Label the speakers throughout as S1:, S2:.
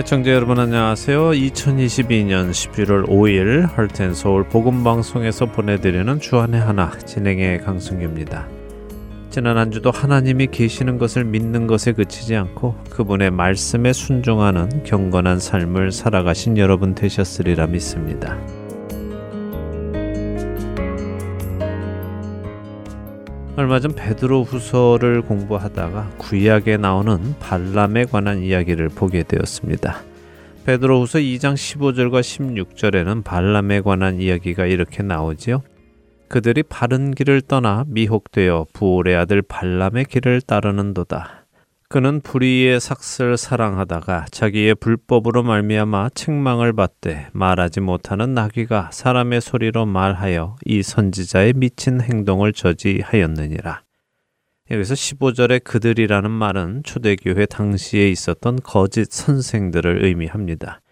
S1: 애청자 여러분 안녕하세요. 2022년 11월 5일 할텐 서울 복음 방송에서 보내드리는 주안의 하나 진행의 강승규입니다. 지난 한 주도 하나님이 계시는 것을 믿는 것에 그치지 않고 그분의 말씀에 순종하는 경건한 삶을 살아가신 여러분 되셨으리라 믿습니다. 얼마 전 베드로 후서를 공부하다가 구약에 나오는 발람에 관한 이야기를 보게 되었습니다. 베드로 후서 2장 15절과 16절에는 발람에 관한 이야기가 이렇게 나오지요. 그들이 바른 길을 떠나 미혹되어 부올의 아들 발람의 길을 따르는도다. 그는 불의의 삭슬 사랑하다가 자기의 불법으로 말미암아 책망을 받되 말하지 못하는 나귀가 사람의 소리로 말하여 이 선지자의 미친 행동을 저지하였느니라. 여기서 15절의 그들이라는 말은 초대교회 당시에 있었던 거짓 선생들을 의미합니다.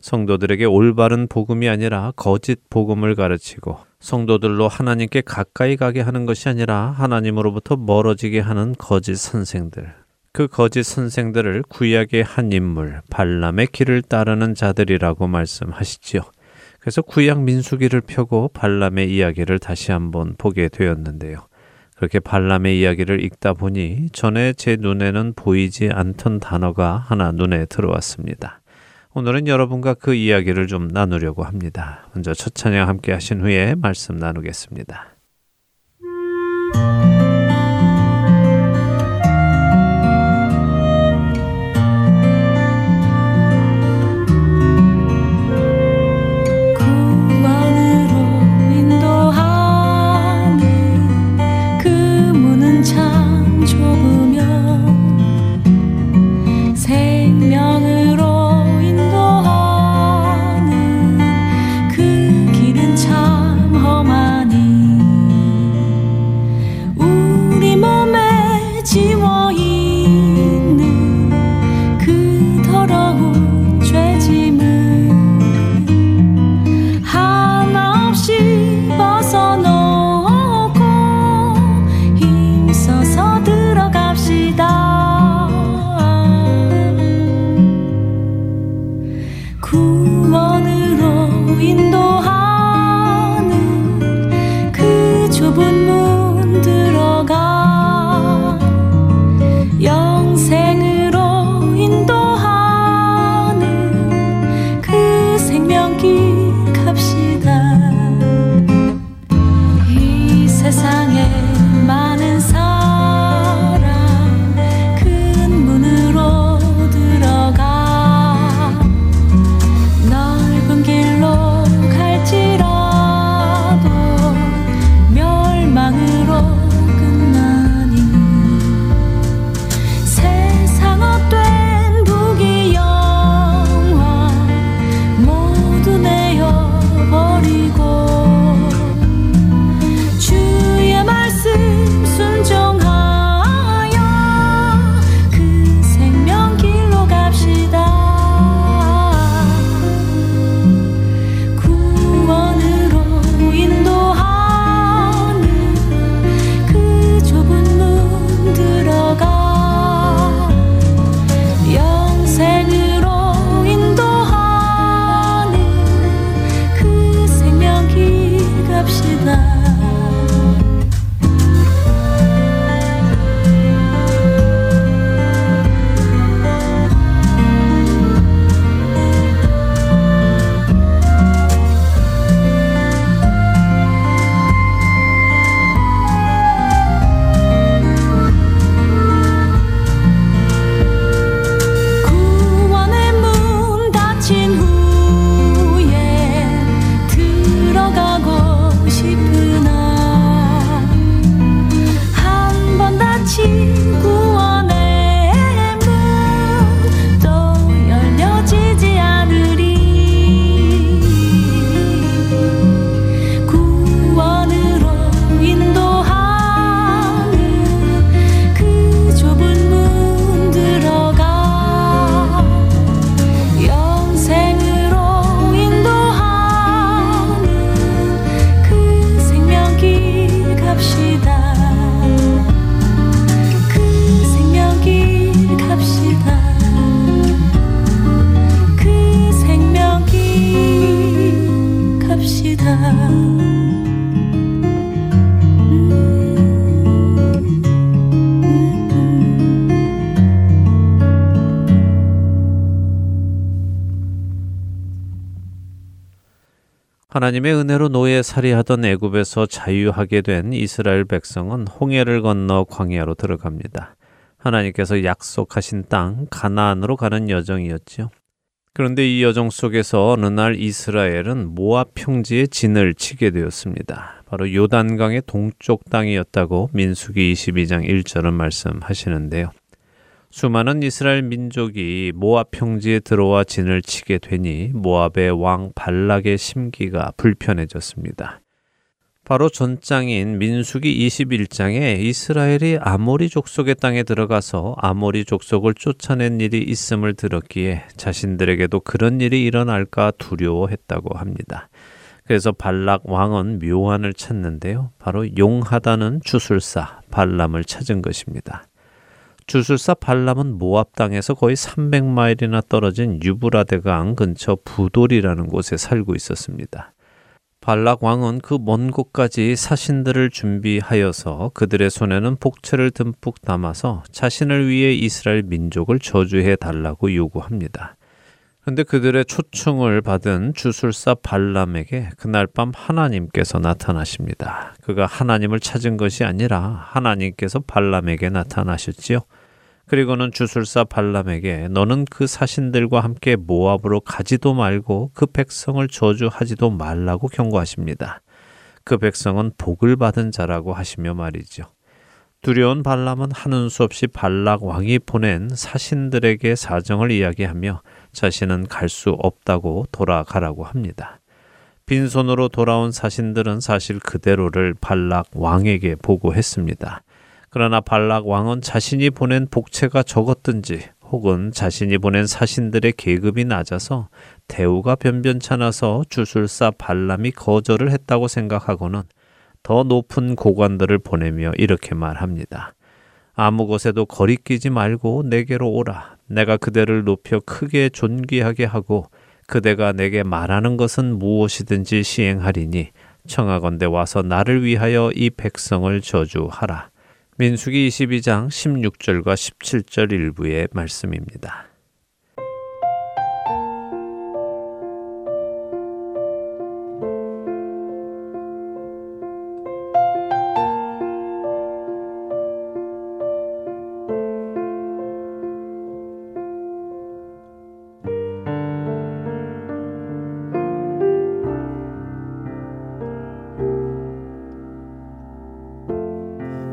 S1: 성도들에게 올바른 복음이 아니라 거짓 복음을 가르치고 성도들로 하나님께 가까이 가게 하는 것이 아니라 하나님으로부터 멀어지게 하는 거짓 선생들, 그 거짓 선생들을 구약의 한 인물 발람의 길을 따르는 자들이라고 말씀하시지요. 그래서 구약 민수기를 펴고 발람의 이야기를 다시 한번 보게 되었는데요. 그렇게 발람의 이야기를 읽다 보니 전에 제 눈에는 보이지 않던 단어가 하나 눈에 들어왔습니다. 오늘은 여러분과 그 이야기를 좀 나누려고 합니다. 먼저 첫 찬양 함께 하신 후에 말씀 나누겠습니다. 하나님의 은혜로 노예 살이하던 애굽에서 자유하게 된 이스라엘 백성은 홍해를 건너 광야로 들어갑니다. 하나님께서 약속하신 땅 가나안으로 가는 여정이었지요. 그런데 이 여정 속에서 어느 날 이스라엘은 모압 평지에 진을 치게 되었습니다. 바로 요단강의 동쪽 땅이었다고 민수기 22장 1절은 말씀하시는데요. 수많은 이스라엘 민족이 모압 평지에 들어와 진을 치게 되니 모압의 왕 발락의 심기가 불편해졌습니다. 바로 전장인 민수기 21장에 이스라엘이 아모리 족속의 땅에 들어가서 아모리 족속을 쫓아낸 일이 있음을 들었기에 자신들에게도 그런 일이 일어날까 두려워했다고 합니다. 그래서 발락 왕은 묘안을 찾는데요. 바로 용하다는 주술사 발람을 찾은 것입니다. 주술사 발람은 모압 땅에서 거의 300마일이나 떨어진 유브라데강 근처 부돌이라는 곳에 살고 있었습니다. 발락 왕은 그 먼 곳까지 사신들을 준비하여서 그들의 손에는 복채를 듬뿍 담아서 자신을 위해 이스라엘 민족을 저주해 달라고 요구합니다. 그런데 그들의 초청을 받은 주술사 발람에게 그날 밤 하나님께서 나타나십니다. 그가 하나님을 찾은 것이 아니라 하나님께서 발람에게 나타나셨지요. 그리고는 주술사 발람에게 너는 그 사신들과 함께 모압으로 가지도 말고 그 백성을 저주하지도 말라고 경고하십니다. 그 백성은 복을 받은 자라고 하시며 말이죠. 두려운 발람은 하는 수 없이 발락 왕이 보낸 사신들에게 사정을 이야기하며 자신은 갈 수 없다고 돌아가라고 합니다. 빈손으로 돌아온 사신들은 사실 그대로를 발락 왕에게 보고했습니다. 그러나 발락 왕은 자신이 보낸 복채가 적었든지 혹은 자신이 보낸 사신들의 계급이 낮아서 대우가 변변찮아서 주술사 발람이 거절을 했다고 생각하고는 더 높은 고관들을 보내며 이렇게 말합니다. 아무 곳에도 거리끼지 말고 내게로 오라. 내가 그대를 높여 크게 존귀하게 하고 그대가 내게 말하는 것은 무엇이든지 시행하리니 청하건대 와서 나를 위하여 이 백성을 저주하라. 민수기 22장 16절과 17절 일부의 말씀입니다.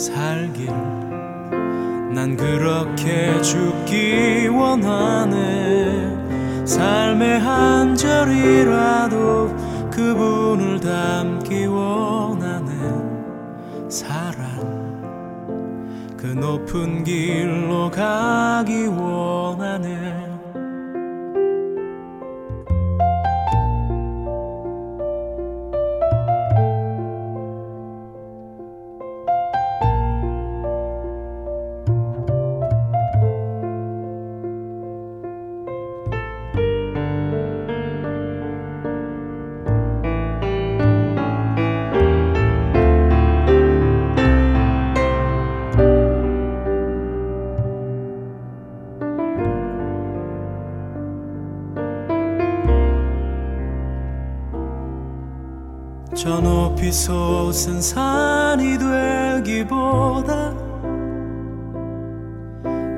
S2: 살길. 난 그렇게 죽기 원하네. 삶의 한 절이라도 그분을 담기 원하네. 사랑. 그 높은 길로 가기 원 멀리 솟은 산이 되기보다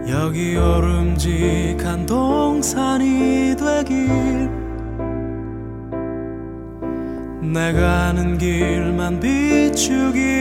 S2: 여기 오름직한 동산이 되길. 내가 아는 길만 비추기보다는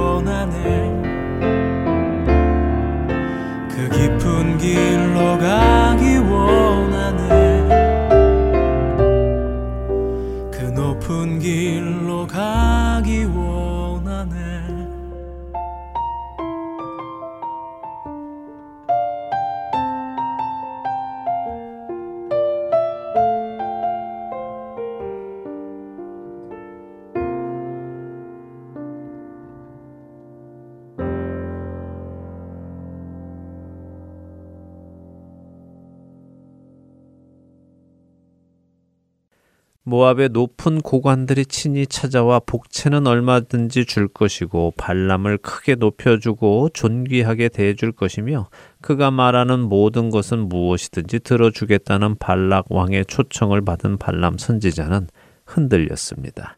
S1: 모압의 높은 고관들이 친히 찾아와 복채는 얼마든지 줄 것이고 발람을 크게 높여주고 존귀하게 대해줄 것이며 그가 말하는 모든 것은 무엇이든지 들어주겠다는 발락 왕의 초청을 받은 발람 선지자는 흔들렸습니다.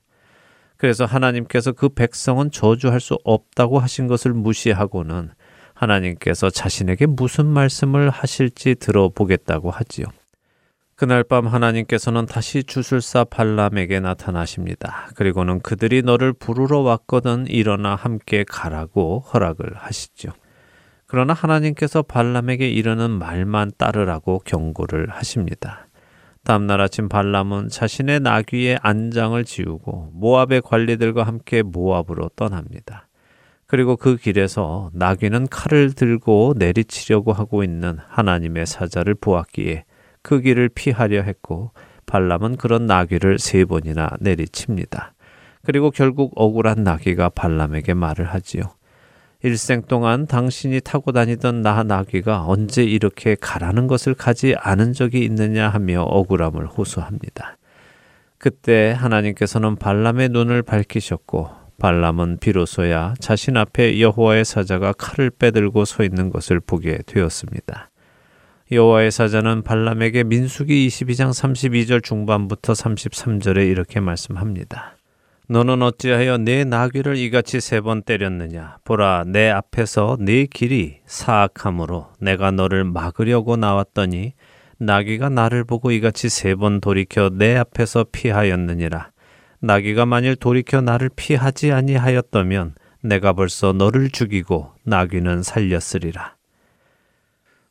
S1: 그래서 하나님께서 그 백성은 저주할 수 없다고 하신 것을 무시하고는 하나님께서 자신에게 무슨 말씀을 하실지 들어보겠다고 하지요. 그날 밤 하나님께서는 다시 주술사 발람에게 나타나십니다. 그리고는 그들이 너를 부르러 왔거든 일어나 함께 가라고 허락을 하시죠. 그러나 하나님께서 발람에게 이르는 말만 따르라고 경고를 하십니다. 다음날 아침 발람은 자신의 나귀의 안장을 지우고 모압의 관리들과 함께 모압으로 떠납니다. 그리고 그 길에서 나귀는 칼을 들고 내리치려고 하고 있는 하나님의 사자를 보았기에 그 길을 피하려 했고 발람은 그런 나귀를 세 번이나 내리칩니다. 그리고 결국 억울한 나귀가 발람에게 말을 하지요. 일생 동안 당신이 타고 다니던 나 나귀가 언제 이렇게 가라는 것을 가지 않은 적이 있느냐 하며 억울함을 호소합니다. 그때 하나님께서는 발람의 눈을 밝히셨고 발람은 비로소야 자신 앞에 여호와의 사자가 칼을 빼들고 서 있는 것을 보게 되었습니다. 여호와의 사자는 발람에게 민수기 22장 32절 중반부터 33절에 이렇게 말씀합니다. 너는 어찌하여 내 나귀를 이같이 세 번 때렸느냐? 보라, 내 앞에서 네 길이 사악함으로 내가 너를 막으려고 나왔더니 나귀가 나를 보고 이같이 세 번 돌이켜 내 앞에서 피하였느니라. 나귀가 만일 돌이켜 나를 피하지 아니하였다면 내가 벌써 너를 죽이고 나귀는 살렸으리라.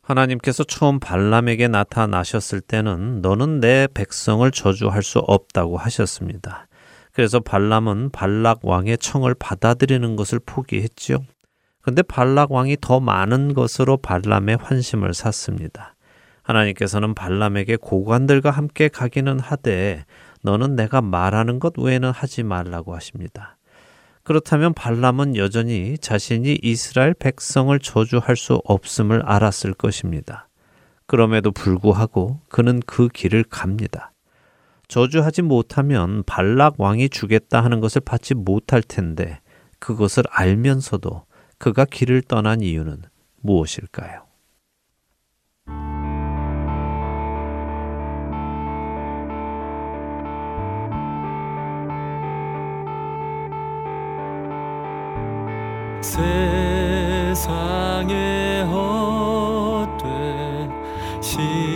S1: 하나님께서 처음 발람에게 나타나셨을 때는 너는 내 백성을 저주할 수 없다고 하셨습니다. 그래서 발람은 발락 왕의 청을 받아들이는 것을 포기했지요. 근데 발락 왕이 더 많은 것으로 발람의 환심을 샀습니다. 하나님께서는 발람에게 고관들과 함께 가기는 하되 너는 내가 말하는 것 외에는 하지 말라고 하십니다. 그렇다면 발람은 여전히 자신이 이스라엘 백성을 저주할 수 없음을 알았을 것입니다. 그럼에도 불구하고 그는 그 길을 갑니다. 저주하지 못하면 발락 왕이 주겠다 하는 것을 받지 못할 텐데 그것을 알면서도 그가 길을 떠난 이유는 무엇일까요?
S2: 세상에 헛된 신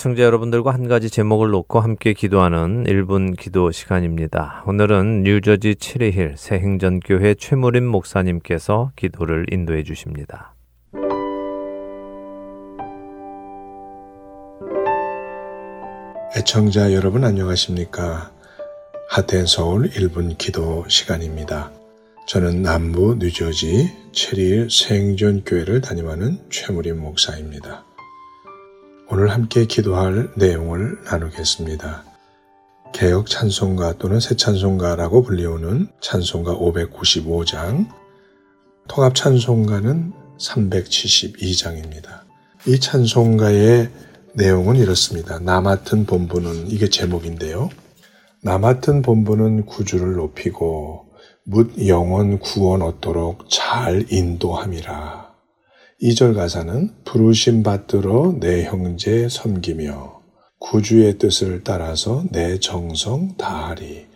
S1: 애청자 여러분들과 한 가지 제목을 놓고 함께 기도하는 1분 기도 시간입니다. 오늘은 뉴저지 치리힐 새행전교회 최무림 목사님께서 기도를 인도해 주십니다.
S3: 애청자 여러분 안녕하십니까? 하텐 서울 1분 기도 시간입니다. 저는 남부 뉴저지 체리일 생존 교회를 담임하는 최무림 목사입니다. 오늘 함께 기도할 내용을 나누겠습니다. 개혁 찬송가 또는 새 찬송가라고 불리우는 찬송가 595장, 통합 찬송가는 372장입니다. 이 찬송가의 내용은 이렇습니다. 나 맡은 본부는 이게 제목인데요. 나 맡은 본부는 구주를 높이고 묻 영원 구원 얻도록 잘 인도함이라. 2절 가사는 부르심 받들어 내 형제 섬기며 구주의 뜻을 따라서 내 정성 다하리.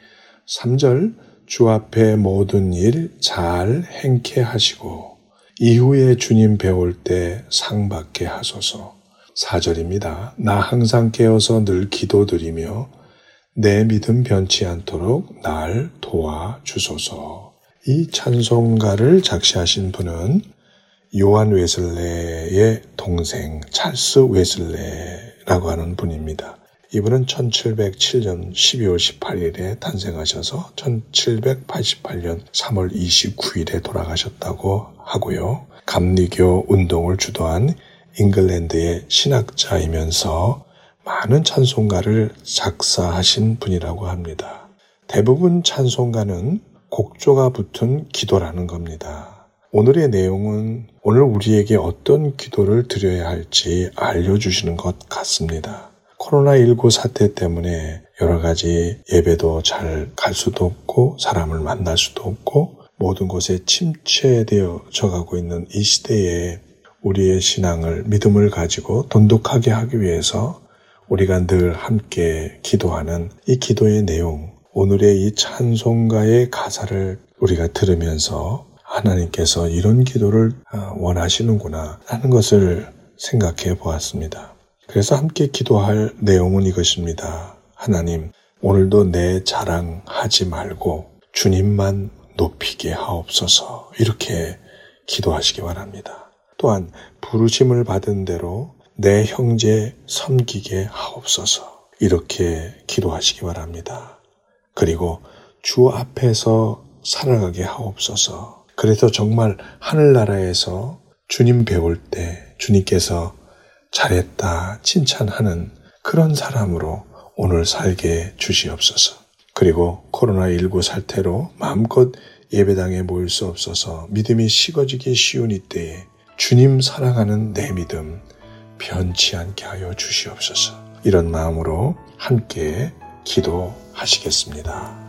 S3: 3절 주 앞에 모든 일 잘 행케 하시고 이후에 주님 배울 때 상 받게 하소서. 4절입니다. 나 항상 깨어서 늘 기도드리며 내 믿음 변치 않도록 날 도와주소서. 이 찬송가를 작시하신 분은 요한 웨슬레의 동생 찰스 웨슬레라고 하는 분입니다. 이분은 1707년 12월 18일에 탄생하셔서 1788년 3월 29일에 돌아가셨다고 하고요. 감리교 운동을 주도한 잉글랜드의 신학자이면서 많은 찬송가를 작사하신 분이라고 합니다. 대부분 찬송가는 곡조가 붙은 기도라는 겁니다. 오늘의 내용은 오늘 우리에게 어떤 기도를 드려야 할지 알려주시는 것 같습니다. 코로나19 사태 때문에 여러 가지 예배도 잘 갈 수도 없고 사람을 만날 수도 없고 모든 곳에 침체되어 져 가고 있는 이 시대에 우리의 신앙을 믿음을 가지고 돈독하게 하기 위해서 우리가 늘 함께 기도하는 이 기도의 내용, 오늘의 이 찬송가의 가사를 우리가 들으면서 하나님께서 이런 기도를 아, 원하시는구나 하는 것을 생각해 보았습니다. 그래서 함께 기도할 내용은 이것입니다. 하나님, 오늘도 내 자랑하지 말고 주님만 높이게 하옵소서. 이렇게 기도하시기 바랍니다. 또한 부르심을 받은 대로 내 형제 섬기게 하옵소서. 이렇게 기도하시기 바랍니다. 그리고 주 앞에서 살아가게 하옵소서. 그래서 정말 하늘나라에서 주님 배울 때 주님께서 잘했다 칭찬하는 그런 사람으로 오늘 살게 주시옵소서. 그리고 코로나19 사태로 마음껏 예배당에 모일 수 없어서 믿음이 식어지기 쉬운 이때에 주님 사랑하는 내 믿음 변치 않게 하여 주시옵소서. 이런 마음으로 함께 기도하시겠습니다.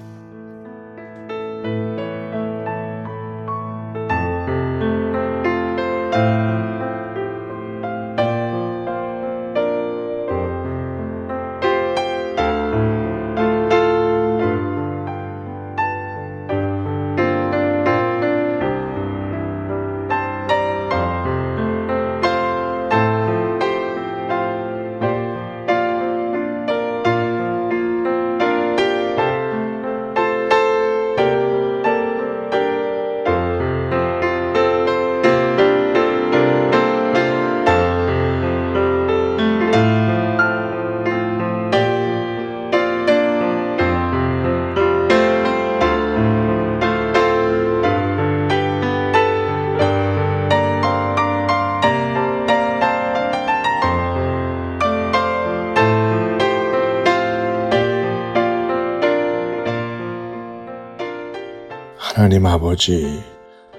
S3: 아버지,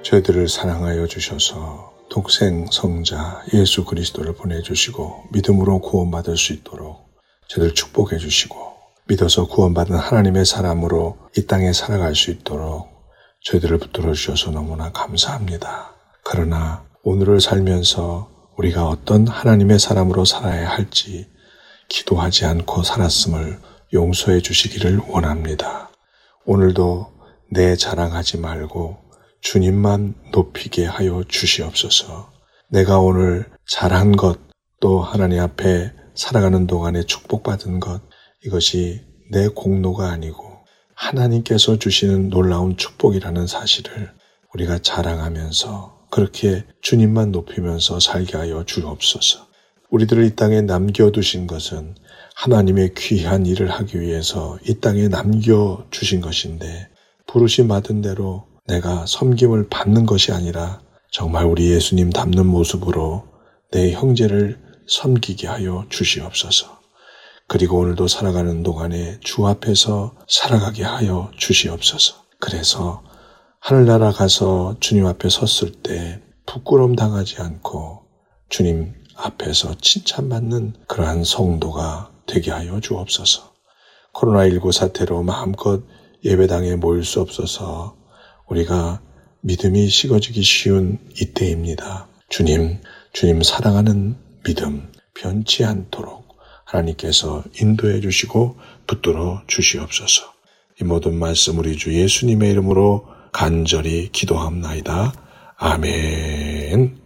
S3: 저희들을 사랑하여 주셔서 독생 성자 예수 그리스도를 보내주시고 믿음으로 구원받을 수 있도록 저들 축복해 주시고 믿어서 구원받은 하나님의 사람으로 이 땅에 살아갈 수 있도록 저희들을 붙들어 주셔서 너무나 감사합니다. 그러나 오늘을 살면서 우리가 어떤 하나님의 사람으로 살아야 할지 기도하지 않고 살았음을 용서해 주시기를 원합니다. 오늘도 내 자랑하지 말고 주님만 높이게 하여 주시옵소서. 내가 오늘 잘한 것, 또 하나님 앞에 살아가는 동안에 축복받은 것, 이것이 내 공로가 아니고 하나님께서 주시는 놀라운 축복이라는 사실을 우리가 자랑하면서 그렇게 주님만 높이면서 살게 하여 주옵소서. 우리들을 이 땅에 남겨두신 것은 하나님의 귀한 일을 하기 위해서 이 땅에 남겨주신 것인데 부르심 받은 대로 내가 섬김을 받는 것이 아니라 정말 우리 예수님 닮는 모습으로 내 형제를 섬기게 하여 주시옵소서. 그리고 오늘도 살아가는 동안에 주 앞에서 살아가게 하여 주시옵소서. 그래서 하늘나라 가서 주님 앞에 섰을 때 부끄럼 당하지 않고 주님 앞에서 칭찬받는 그러한 성도가 되게 하여 주옵소서. 코로나19 사태로 마음껏 예배당에 모일 수 없어서 우리가 믿음이 식어지기 쉬운 이때입니다. 주님, 주님 사랑하는 믿음 변치 않도록 하나님께서 인도해 주시고 붙들어 주시옵소서. 이 모든 말씀 우리 주 예수님의 이름으로 간절히 기도합나이다. 아멘.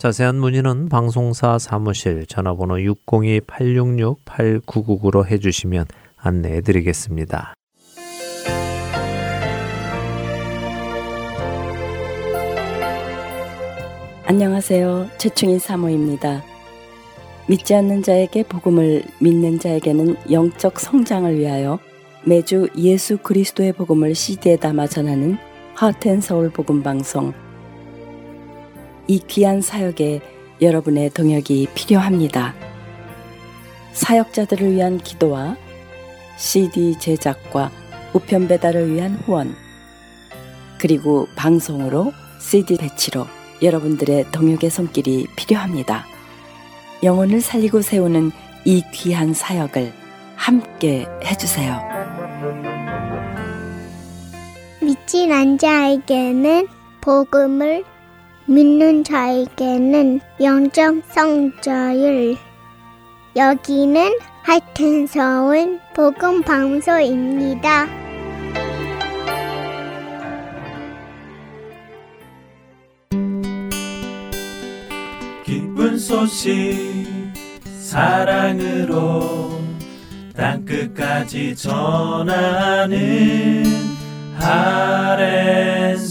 S1: 자세한 문의는 방송사 사무실 전화번호 602-866-8999로 해주시면 안내해 드리겠습니다.
S4: 안녕하세요. 최충인 사모입니다. 믿지 않는 자에게 복음을 믿는 자에게는 영적 성장을 위하여 매주 예수 그리스도의 복음을 CD에 담아 전하는 하텐서울 복음 방송 이 귀한 사역에 여러분의 동역이 필요합니다. 사역자들을 위한 기도와 CD 제작과 우편 배달을 위한 후원, 그리고 방송으로 CD 배치로 여러분들의 동역의 손길이 필요합니다. 영혼을 살리고 세우는 이 귀한 사역을 함께 해주세요.
S5: 믿진 않은 자에게는 복음을 믿는 자에게는 영적 성자율. 여기는 하여튼 서울 복음 방송입니다.
S2: 기쁜 소식 사랑으로 땅끝까지 전하는 아랜소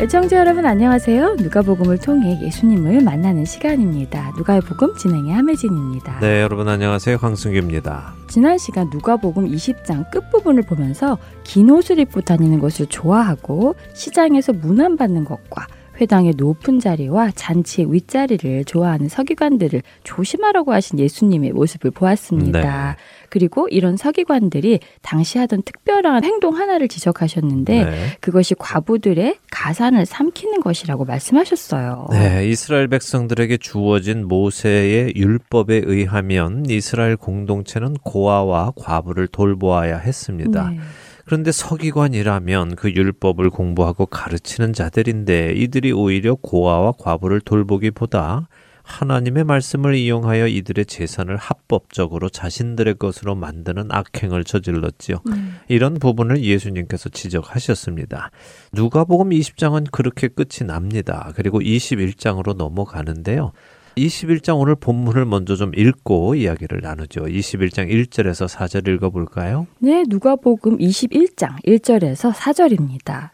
S6: 애청자 여러분 안녕하세요. 누가복음을 통해 예수님을 만나는 시간입니다. 누가의 복음 진행의 함혜진입니다.
S1: 네, 여러분 안녕하세요. 황승규입니다.
S6: 지난 시간 누가복음 20장 끝부분을 보면서 긴 옷을 입고 다니는 것을 좋아하고 시장에서 문안받는 것과 회당의 높은 자리와 잔치의 윗자리를 좋아하는 서기관들을 조심하라고 하신 예수님의 모습을 보았습니다.
S1: 네.
S6: 그리고 이런 서기관들이 당시 하던 특별한 행동 하나를 지적하셨는데
S1: 네.
S6: 그것이 과부들의 가산을 삼키는 것이라고 말씀하셨어요.
S1: 네, 이스라엘 백성들에게 주어진 모세의 율법에 의하면 이스라엘 공동체는 고아와 과부를 돌보아야 했습니다.
S6: 네.
S1: 그런데 서기관이라면 그 율법을 공부하고 가르치는 자들인데 이들이 오히려 고아와 과부를 돌보기보다 하나님의 말씀을 이용하여 이들의 재산을 합법적으로 자신들의 것으로 만드는 악행을 저질렀지요. 이런 부분을 예수님께서 지적하셨습니다. 누가복음 20장은 그렇게 끝이 납니다. 그리고 21장으로 넘어가는데요. 21장 오늘 본문을 먼저 좀 읽고 이야기를 나누죠. 21장 1절에서 4절 읽어볼까요?
S6: 네, 누가복음 21장 1절에서 4절입니다.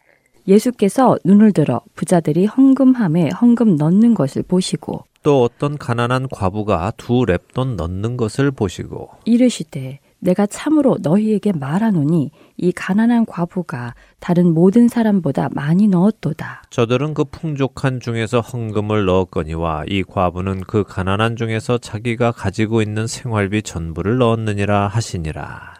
S6: 예수께서 눈을 들어 부자들이 헌금함에 헌금 넣는 것을 보시고
S1: 또 어떤 가난한 과부가 두 랩돈 넣는 것을 보시고
S6: 이르시되 내가 참으로 너희에게 말하노니 이 가난한 과부가 다른 모든 사람보다 많이 넣었도다.
S1: 저들은 그 풍족한 중에서 헌금을 넣었거니와 이 과부는 그 가난한 중에서 자기가 가지고 있는 생활비 전부를 넣었느니라 하시니라.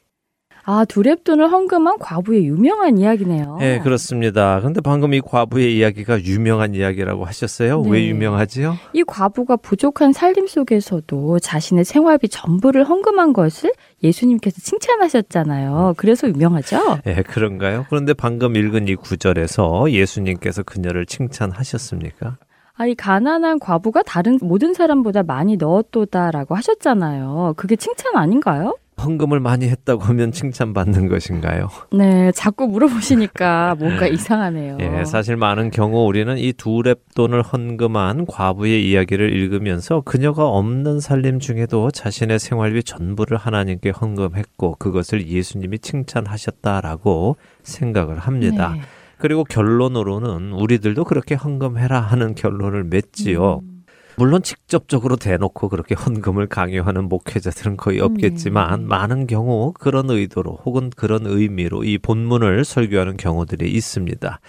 S6: 아, 두랩돈을 헌금한 과부의 유명한 이야기네요.
S1: 네, 그렇습니다. 근데 방금 이 과부의 이야기가 유명한 이야기라고 하셨어요?
S6: 네.
S1: 왜 유명하지요?
S6: 이 과부가 부족한 살림 속에서도 자신의 생활비 전부를 헌금한 것을 예수님께서 칭찬하셨잖아요. 그래서 유명하죠?
S1: 예, 그런가요? 그런데 방금 읽은 이 구절에서 예수님께서 그녀를 칭찬하셨습니까?
S6: 아, 이 가난한 과부가 다른 모든 사람보다 많이 넣었도다라고 하셨잖아요. 그게 칭찬 아닌가요?
S1: 헌금을 많이 했다고 하면 칭찬받는 것인가요?
S6: 네, 자꾸 물어보시니까 뭔가 이상하네요.
S1: 예, 사실 많은 경우 우리는 이 두 랩 돈을 헌금한 과부의 이야기를 읽으면서 그녀가 없는 살림 중에도 자신의 생활비 전부를 하나님께 헌금했고 그것을 예수님이 칭찬하셨다라고 생각을 합니다.
S6: 네.
S1: 그리고 결론으로는 우리들도 그렇게 헌금해라 하는 결론을 맺지요.
S6: 음.
S1: 물론 직접적으로 대놓고 그렇게 헌금을 강요하는 목회자들은 거의 없겠지만
S6: 네.
S1: 많은 경우 그런 의도로 혹은 그런 의미로 이 본문을 설교하는 경우들이 있습니다.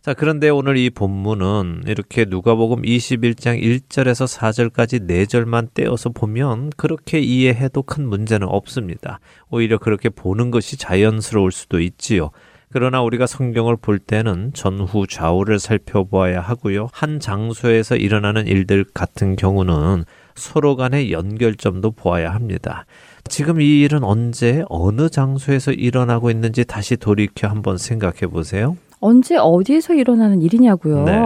S1: 자, 그런데 오늘 이 본문은 이렇게 누가복음 21장 1절에서 4절까지 4절만 떼어서 보면 그렇게 이해해도 큰 문제는 없습니다. 오히려 그렇게 보는 것이 자연스러울 수도 있지요. 그러나 우리가 성경을 볼 때는 전후 좌우를 살펴보아야 하고요. 한 장소에서 일어나는 일들 같은 경우는 서로 간의 연결점도 보아야 합니다. 지금 이 일은 언제 어느 장소에서 일어나고 있는지 다시 돌이켜 한번 생각해 보세요.
S6: 언제 어디에서 일어나는 일이냐고요.
S1: 네.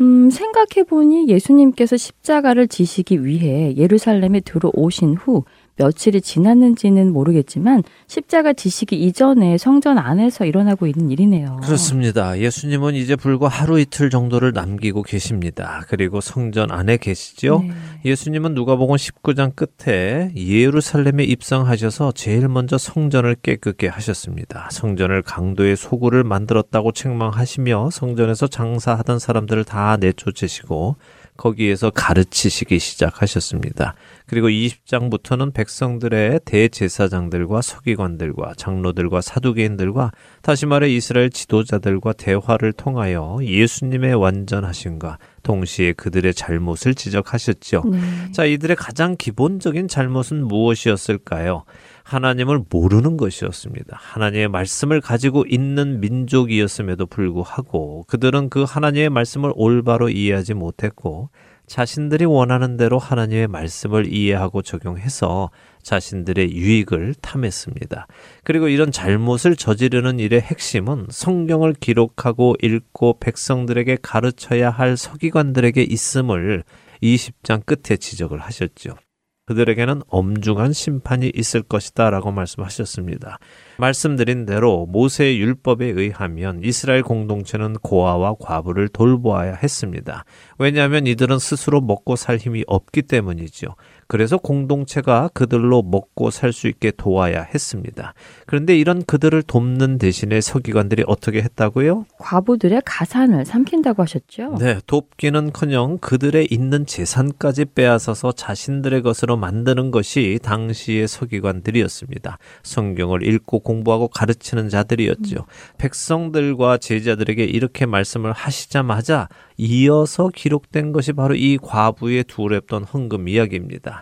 S6: 음, 생각해 보니 예수님께서 십자가를 지시기 위해 예루살렘에 들어오신 후 며칠이 지났는지는 모르겠지만 십자가 지시기 이전에 성전 안에서 일어나고 있는 일이네요.
S1: 그렇습니다. 예수님은 이제 불과 하루 이틀 정도를 남기고 계십니다. 그리고 성전 안에 계시죠.
S6: 네.
S1: 예수님은 누가복음 19장 끝에 예루살렘에 입성하셔서 제일 먼저 성전을 깨끗게 하셨습니다. 성전을 강도의 소굴을 만들었다고 책망하시며 성전에서 장사하던 사람들을 다 내쫓으시고 거기에서 가르치시기 시작하셨습니다. 그리고 20장부터는 백성들의 대제사장들과 서기관들과 장로들과 사두개인들과 다시 말해 이스라엘 지도자들과 대화를 통하여 예수님의 완전하심과 동시에 그들의 잘못을 지적하셨죠.
S6: 네.
S1: 자, 이들의 가장 기본적인 잘못은 무엇이었을까요? 하나님을 모르는 것이었습니다. 하나님의 말씀을 가지고 있는 민족이었음에도 불구하고 그들은 그 하나님의 말씀을 올바로 이해하지 못했고 자신들이 원하는 대로 하나님의 말씀을 이해하고 적용해서 자신들의 유익을 탐했습니다. 그리고 이런 잘못을 저지르는 일의 핵심은 성경을 기록하고 읽고 백성들에게 가르쳐야 할 서기관들에게 있음을 20장 끝에 지적을 하셨죠. 그들에게는 엄중한 심판이 있을 것이다 라고 말씀하셨습니다. 말씀드린 대로 모세의 율법에 의하면 이스라엘 공동체는 고아와 과부를 돌보아야 했습니다. 왜냐하면 이들은 스스로 먹고 살 힘이 없기 때문이죠. 그래서 공동체가 그들로 먹고 살 수 있게 도와야 했습니다. 그런데 이런 그들을 돕는 대신에 서기관들이 어떻게 했다고요?
S6: 과부들의 가산을 삼킨다고 하셨죠?
S1: 네, 돕기는커녕 그들의 있는 재산까지 빼앗아서 자신들의 것으로 만드는 것이 당시의 서기관들이었습니다. 성경을 읽고 공부하고 가르치는 자들이었죠. 백성들과 제자들에게 이렇게 말씀을 하시자마자 이어서 기록된 것이 바로 이 과부의 두렵던 헌금 이야기입니다.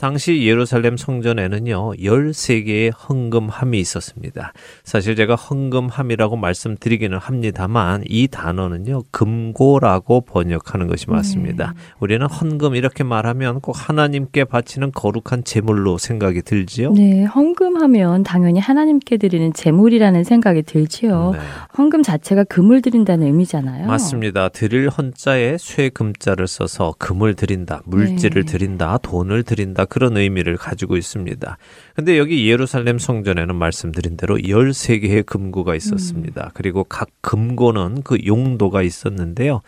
S1: 당시 예루살렘 성전에는요, 13개의 헌금함이 있었습니다. 사실 제가 헌금함이라고 말씀드리기는 합니다만, 이 단어는요, 금고라고 번역하는 것이 맞습니다. 우리는 헌금 이렇게 말하면 꼭 하나님께 바치는 거룩한 제물로 생각이 들지요?
S6: 네, 헌금하면 당연히 하나님께 드리는 제물이라는 생각이 들지요.
S1: 네.
S6: 헌금 자체가 금을 드린다는 의미잖아요.
S1: 맞습니다. 드릴 헌자에 쇠금자를 써서 금을 드린다, 물질을
S6: 네.
S1: 드린다, 돈을 드린다 그런 의미를 가지고 있습니다. 근데 여기 예루살렘 성전에는 말씀드린 대로 13개의 금고가 있었습니다. 그리고 각 금고는 그 용도가 있었는데요.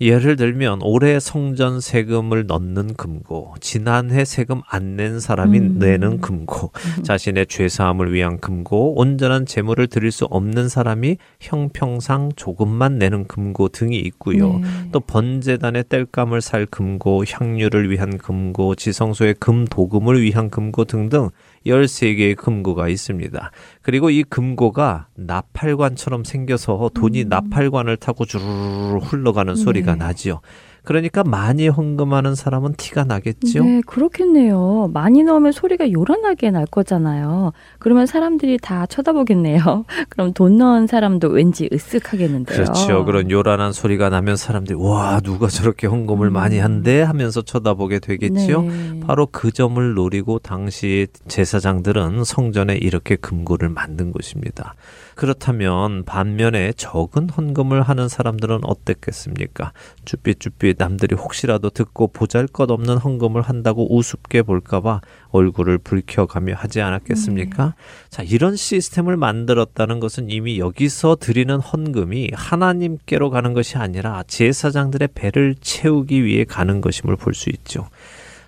S1: 예를 들면 올해 성전 세금을 넣는 금고, 지난해 세금 안 낸 사람이
S6: 음.
S1: 내는 금고, 자신의 죄 사함을 위한 금고, 온전한 재물을 드릴 수 없는 사람이 형평상 조금만 내는 금고 등이 있고요.
S6: 네.
S1: 또 번제단의 땔감을 살 금고, 향유를 위한 금고, 지성소의 금 도금을 위한 금고 등등 13개의 금고가 있습니다. 그리고 이 금고가 나팔관처럼 생겨서 돈이 나팔관을 타고 주르르 흘러가는 소리가
S6: 네.
S1: 나지요. 그러니까 많이 헌금하는 사람은 티가 나겠죠.
S6: 네, 그렇겠네요. 많이 넣으면 소리가 요란하게 날 거잖아요. 그러면 사람들이 다 쳐다보겠네요. 그럼 돈 넣은 사람도 왠지 으쓱하겠는데요.
S1: 그렇죠. 그런 요란한 소리가 나면 사람들이 와 누가 저렇게 헌금을
S6: 음.
S1: 많이 한대 하면서 쳐다보게 되겠지요.
S6: 네.
S1: 바로 그 점을 노리고 당시 제사장들은 성전에 이렇게 금고를 만든 것입니다. 그렇다면 반면에 적은 헌금을 하는 사람들은 어땠겠습니까? 쭈삣쭈삣 남들이 혹시라도 듣고 보잘것없는 헌금을 한다고 우습게 볼까봐 얼굴을 붉혀가며 하지 않았겠습니까? 자, 이런 시스템을 만들었다는 것은 이미 여기서 드리는 헌금이 하나님께로 가는 것이 아니라 제사장들의 배를 채우기 위해 가는 것임을 볼 수 있죠.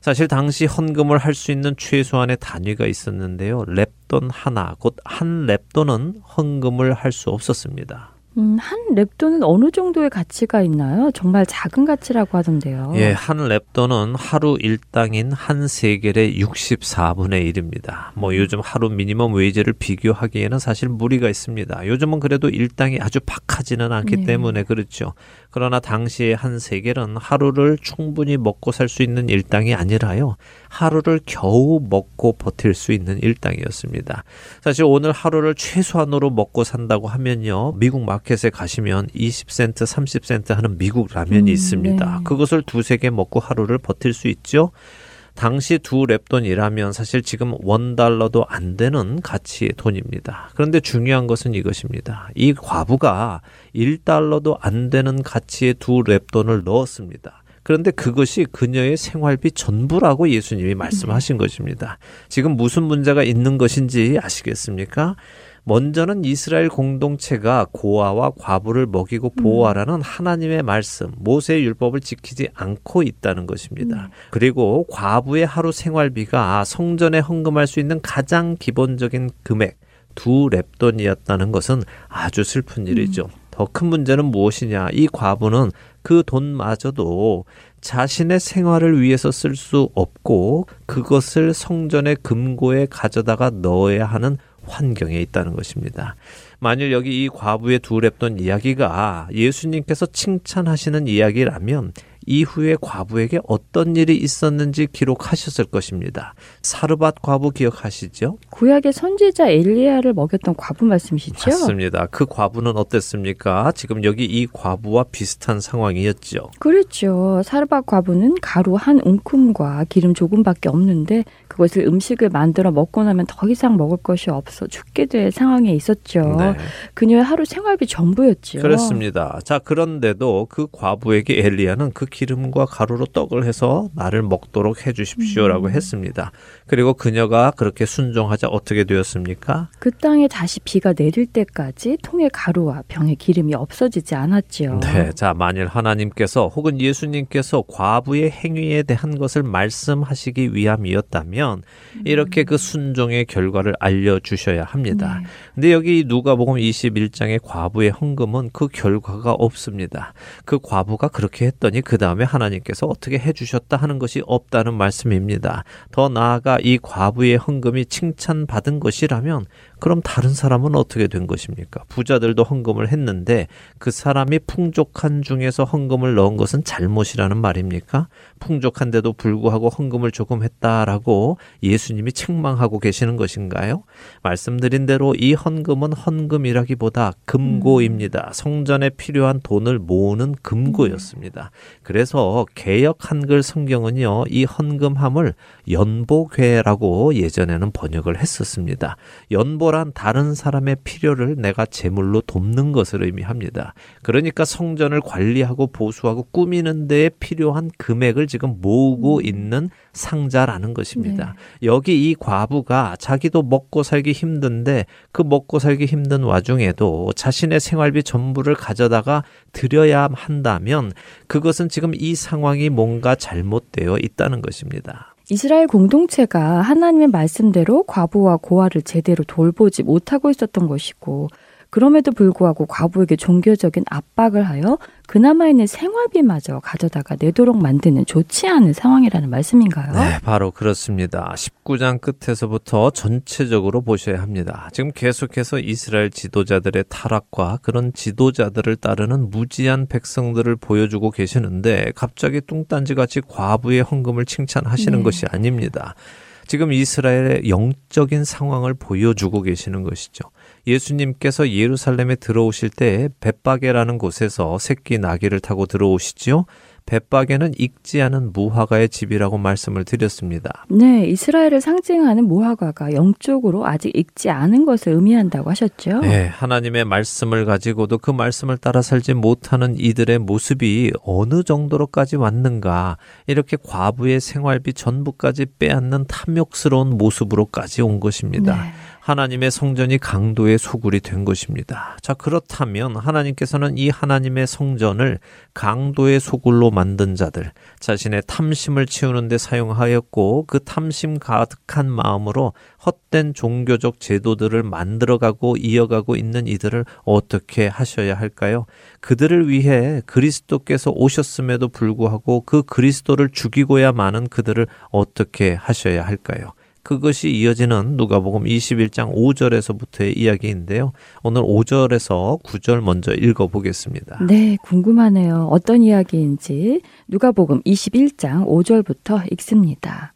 S1: 사실 당시 헌금을 할 수 있는 최소한의 단위가 있었는데요. 랩돈 하나, 곧 한 랩돈은 헌금을 할 수 없었습니다.
S6: 음, 한 랩돈은 어느 정도의 가치가 있나요? 정말 작은 가치라고 하던데요.
S1: 예, 한 랩돈은 하루 일당인 한 세겔의 64분의 1입니다. 뭐 요즘 하루 미니멈 웨이지를 비교하기에는 사실 무리가 있습니다. 요즘은 그래도 일당이 아주 박하지는 않기
S6: 네.
S1: 때문에 그렇죠. 그러나 당시에 한 세겔은 하루를 충분히 먹고 살 수 있는 일당이 아니라요. 하루를 겨우 먹고 버틸 수 있는 일당이었습니다. 사실 오늘 하루를 최소한으로 먹고 산다고 하면요. 미국 마켓에 가시면 20센트, 30센트 하는 미국 라면이
S6: 음,
S1: 있습니다.
S6: 네.
S1: 그것을 두세 개 먹고 하루를 버틸 수 있죠. 당시 두 랩돈이라면 사실 지금 원 달러도 안 되는 가치의 돈입니다. 그런데 중요한 것은 이것입니다. 이 과부가 1달러도 안 되는 가치의 두 랩돈을 넣었습니다. 그런데 그것이 그녀의 생활비 전부라고 예수님이 말씀하신 것입니다. 지금 무슨 문제가 있는 것인지 아시겠습니까? 먼저는 이스라엘 공동체가 고아와 과부를 먹이고 보호하라는 하나님의 말씀, 모세의 율법을 지키지 않고 있다는 것입니다. 그리고 과부의 하루 생활비가 성전에 헌금할 수 있는 가장 기본적인 금액 두 랩돈이었다는 것은 아주 슬픈 일이죠. 더큰 문제는 무엇이냐? 이 과부는 그 돈마저도 자신의 생활을 위해서 쓸 수 없고 그것을 성전의 금고에 가져다가 넣어야 하는 환경에 있다는 것입니다. 만일 여기 이 과부의 두 랩돈 이야기가 예수님께서 칭찬하시는 이야기라면 이후에 과부에게 어떤 일이 있었는지 기록하셨을 것입니다. 사르밧 과부 기억하시죠?
S6: 구약의 선지자 엘리야를 먹였던 과부 말씀이시죠?
S1: 맞습니다. 그 과부는 어땠습니까? 지금 여기 이 과부와 비슷한 상황이었죠.
S6: 그렇죠. 사르밧 과부는 가루 한 움큼과 기름 조금밖에 없는데 그것을 음식을 만들어 먹고 나면 더 이상 먹을 것이 없어 죽게 될 상황에 있었죠.
S1: 네.
S6: 그녀의 하루 생활비 전부였죠.
S1: 그렇습니다. 자, 그런데도 그 과부에게 엘리야는 그 기름과 가루로 떡을 해서 나를 먹도록 해 주십시오라고
S6: 음.
S1: 했습니다. 그리고 그녀가 그렇게 순종하자 어떻게 되었습니까?
S6: 그 땅에 다시 비가 내릴 때까지 통에 가루와 병에 기름이 없어지지 않았지요.
S1: 네. 자, 만일 하나님께서 혹은 예수님께서 과부의 행위에 대한 것을 말씀하시기 위함이었다면 이렇게 그 순종의 결과를 알려 주셔야 합니다.
S6: 네.
S1: 근데 여기 누가복음 21장의 과부의 헌금은 그 결과가 없습니다. 그 과부가 그렇게 했더니 그 다음에 하나님께서 어떻게 해 주셨다 하는 것이 없다는 말씀입니다. 더 나아가 이 과부의 헌금이 칭찬받은 것이라면 그럼 다른 사람은 어떻게 된 것입니까? 부자들도 헌금을 했는데 그 사람이 풍족한 중에서 헌금을 넣은 것은 잘못이라는 말입니까? 풍족한데도 불구하고 헌금을 조금 했다라고 예수님이 책망하고 계시는 것인가요? 말씀드린 대로 이 헌금은 헌금이라기보다 금고입니다. 성전에 필요한 돈을 모으는 금고였습니다. 그래서 개역 한글 성경은요, 이 헌금함을 연보괴라고 예전에는 번역을 했었습니다. 연보 란 다른 사람의 필요를 내가 제물로 돕는 것을 의미합니다. 그러니까 성전을 관리하고 보수하고 꾸미는 데에 필요한 금액을 지금 모으고 있는 상자라는 것입니다. 여기 이 과부가 자기도 먹고 살기 힘든데 그 먹고 살기 힘든 와중에도 자신의 생활비 전부를 가져다가 드려야 한다면 그것은 지금 이 상황이 뭔가 잘못되어 있다는 것입니다.
S6: 이스라엘 공동체가 하나님의 말씀대로 과부와 고아를 제대로 돌보지 못하고 있었던 것이고 그럼에도 불구하고 과부에게 종교적인 압박을 하여 그나마 있는 생활비마저 가져다가 내도록 만드는 좋지 않은 상황이라는 말씀인가요?
S1: 네, 바로 그렇습니다. 19장 끝에서부터 전체적으로 보셔야 합니다. 지금 계속해서 이스라엘 지도자들의 타락과 그런 지도자들을 따르는 무지한 백성들을 보여주고 계시는데 갑자기 뚱딴지 같이 과부의 헌금을 칭찬하시는
S6: 네.
S1: 것이 아닙니다. 지금 이스라엘의 영적인 상황을 보여주고 계시는 것이죠. 예수님께서 예루살렘에 들어오실 때 벳바게라는 곳에서 새끼 나귀를 타고 들어오시지요. 벳바게는 익지 않은 무화과의 집이라고 말씀을 드렸습니다.
S6: 네, 이스라엘을 상징하는 무화과가 영적으로 아직 익지 않은 것을 의미한다고 하셨죠?
S1: 네, 하나님의 말씀을 가지고도 그 말씀을 따라 살지 못하는 이들의 모습이 어느 정도로까지 왔는가. 이렇게 과부의 생활비 전부까지 빼앗는 탐욕스러운 모습으로까지 온 것입니다.
S6: 네.
S1: 하나님의 성전이 강도의 소굴이 된 것입니다. 자, 그렇다면 하나님께서는 이 하나님의 성전을 강도의 소굴로 만든 자들, 자신의 탐심을 치우는데 사용하였고 그 탐심 가득한 마음으로 헛된 종교적 제도들을 만들어가고 이어가고 있는 이들을 어떻게 하셔야 할까요? 그들을 위해 그리스도께서 오셨음에도 불구하고 그 그리스도를 죽이고야 마는 그들을 어떻게 하셔야 할까요? 그것이 이어지는 누가복음 21장 5절에서부터의 이야기인데요. 오늘 5절에서 9절 먼저 읽어 보겠습니다.
S6: 네, 궁금하네요. 어떤 이야기인지 누가복음 21장 5절부터 읽습니다.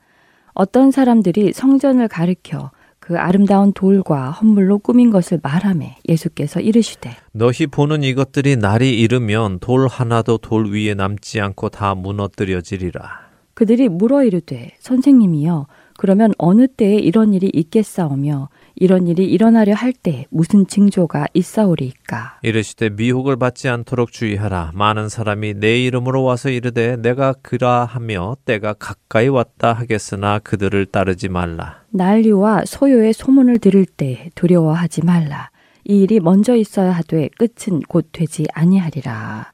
S6: 어떤 사람들이 성전을 가리켜 그 아름다운 돌과 헌물로 꾸민 것을 말하매 예수께서 이르시되
S1: 너희 보는 이것들이 날이 이르면 돌 하나도 돌 위에 남지 않고 다 무너뜨려지리라.
S6: 그들이 물어 이르되 선생님이여 그러면 어느 때에 이런 일이 있겠사오며 이런 일이 일어나려 할 때 무슨 징조가 있사오리이까?
S1: 이르시되 미혹을 받지 않도록 주의하라. 많은 사람이 내 이름으로 와서 이르되 내가 그라 하며 때가 가까이 왔다 하겠으나 그들을 따르지 말라.
S6: 난리와 소요의 소문을 들을 때 두려워하지 말라. 이 일이 먼저 있어야 하되 끝은 곧 되지 아니하리라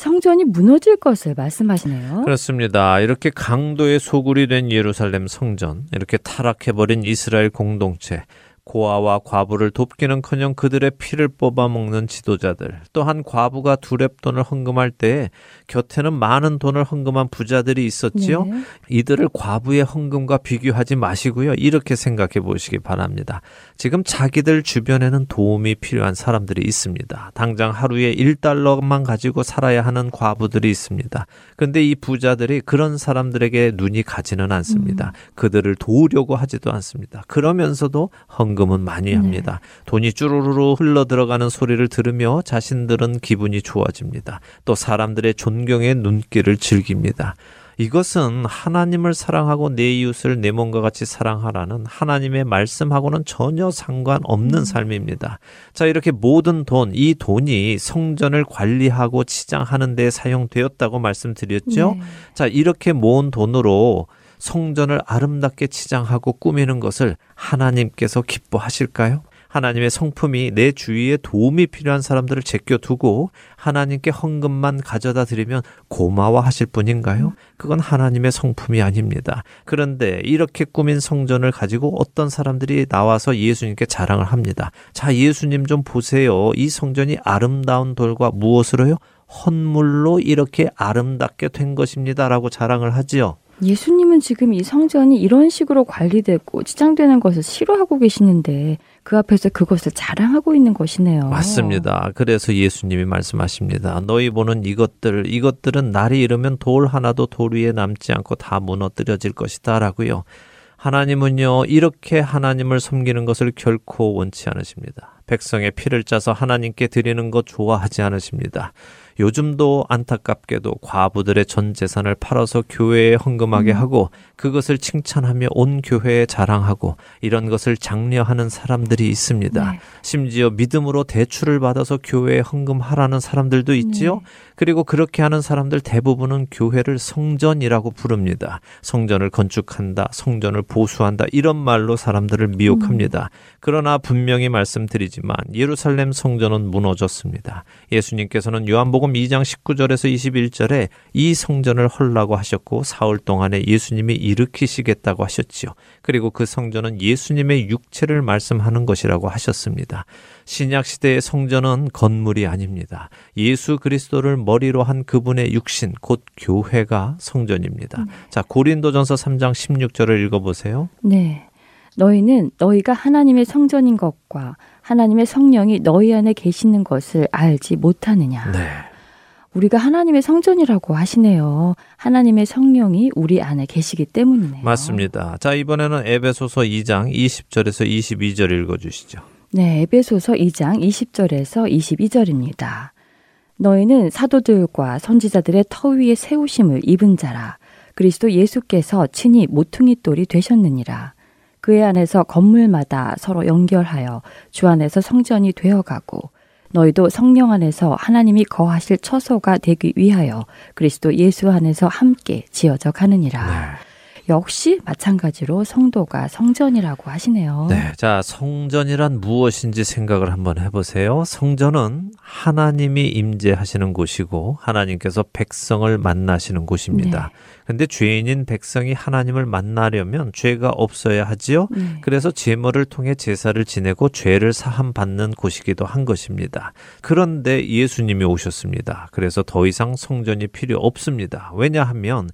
S6: 성전이 무너질 것을 말씀하시네요.
S1: 그렇습니다. 이렇게 강도의 소굴이 된 예루살렘 성전, 이렇게 타락해버린 이스라엘 공동체, 고아와 과부를 돕기는커녕 그들의 피를 뽑아 먹는 지도자들, 또한 과부가 두랩돈을 헌금할 때에 곁에는 많은 돈을 헌금한 부자들이 있었지요. 네. 이들을 과부의 헌금과 비교하지 마시고요. 이렇게 생각해 보시기 바랍니다. 지금 자기들 주변에는 도움이 필요한 사람들이 있습니다. 당장 하루에 1달러만 가지고 살아야 하는 과부들이 있습니다. 근데 이 부자들이 그런 사람들에게 눈이 가지는 않습니다. 음. 그들을 도우려고 하지도 않습니다. 그러면서도 헌금 헌금은 많이 네. 합니다. 네. 돈이 쭈루루루 흘러 들어가는 소리를 들으며 자신들은 기분이 좋아집니다. 또 사람들의 존경의 눈길을 즐깁니다. 이것은 하나님을 사랑하고 내 이웃을 내 몸과 같이 사랑하라는 하나님의 말씀하고는 전혀 상관없는 음. 삶입니다. 자, 이렇게 모든 돈, 이 돈이 성전을 관리하고 치장하는 데 사용되었다고 말씀드렸죠? 네. 자, 이렇게 모은 돈으로 성전을 아름답게 치장하고 꾸미는 것을 하나님께서 기뻐하실까요? 하나님의 성품이 내 주위에 도움이 필요한 사람들을 제껴두고 하나님께 헌금만 가져다 드리면 고마워하실 분인가요? 그건 하나님의 성품이 아닙니다. 그런데 이렇게 꾸민 성전을 가지고 어떤 사람들이 나와서 예수님께 자랑을 합니다. 자, 예수님 좀 보세요. 이 성전이 아름다운 돌과 무엇으로요? 헌물로 이렇게 아름답게 된 것입니다라고 자랑을 하지요.
S6: 예수님은 지금 이 성전이 이런 식으로 관리되고 치장되는 것을 싫어하고 계시는데 그 앞에서 그것을 자랑하고 있는 것이네요.
S1: 맞습니다. 그래서 예수님이 말씀하십니다. 너희 보는 이것들, 이것들은 날이 이르면 돌 하나도 돌 위에 남지 않고 다 무너뜨려질 것이다 라고요. 하나님은요, 이렇게 하나님을 섬기는 것을 결코 원치 않으십니다. 백성의 피를 짜서 하나님께 드리는 것 좋아하지 않으십니다. 요즘도 안타깝게도 과부들의 전 재산을 팔아서 교회에 헌금하게 음. 하고 그것을 칭찬하며 온 교회에 자랑하고 이런 것을 장려하는 사람들이 있습니다. 네. 심지어 믿음으로 대출을 받아서 교회에 헌금하라는 사람들도 있지요. 네. 그리고 그렇게 하는 사람들 대부분은 교회를 성전이라고 부릅니다. 성전을 건축한다, 성전을 보수한다 이런 말로 사람들을 미혹합니다. 음. 그러나 분명히 말씀드리지만 예루살렘 성전은 무너졌습니다. 예수님께서는 요한복음 2장 19절에서 21절에 이 성전을 헐라고 하셨고 사흘 동안에 예수님이 일으키시겠다고 하셨지요. 그리고 그 성전은 예수님의 육체를 말씀하는 것이라고 하셨습니다. 신약 시대의 성전은 건물이 아닙니다. 예수 그리스도를 머리로 한 그분의 육신 곧 교회가 성전입니다. 음. 자, 고린도전서 3장 16절을 읽어 보세요.
S6: 네. 너희는 너희가 하나님의 성전인 것과 하나님의 성령이 너희 안에 계시는 것을 알지 못하느냐. 네. 우리가 하나님의 성전이라고 하시네요. 하나님의 성령이 우리 안에 계시기 때문이네요.
S1: 맞습니다. 자, 이번에는 에베소서 2장 20절에서 22절 읽어 주시죠.
S6: 네, 에베소서 2장 20절에서 22절입니다. 너희는 사도들과 선지자들의 터 위에 세우심을 입은 자라. 그리스도 예수께서 친히 모퉁이 돌이 되셨느니라. 그의 안에서 건물마다 서로 연결하여 주 안에서 성전이 되어가고 너희도 성령 안에서 하나님이 거하실 처소가 되기 위하여 그리스도 예수 안에서 함께 지어져 가느니라. 네. 역시 마찬가지로 성도가 성전이라고 하시네요.
S1: 네, 자 성전이란 무엇인지 생각을 한번 해보세요. 성전은 하나님이 임재하시는 곳이고 하나님께서 백성을 만나시는 곳입니다.
S6: 네.
S1: 근데 죄인인 백성이 하나님을 만나려면 죄가 없어야 하지요.
S6: 네.
S1: 그래서 제물을 통해 제사를 지내고 죄를 사함 받는 곳이기도 한 것입니다. 그런데 예수님이 오셨습니다. 그래서 더 이상 성전이 필요 없습니다. 왜냐하면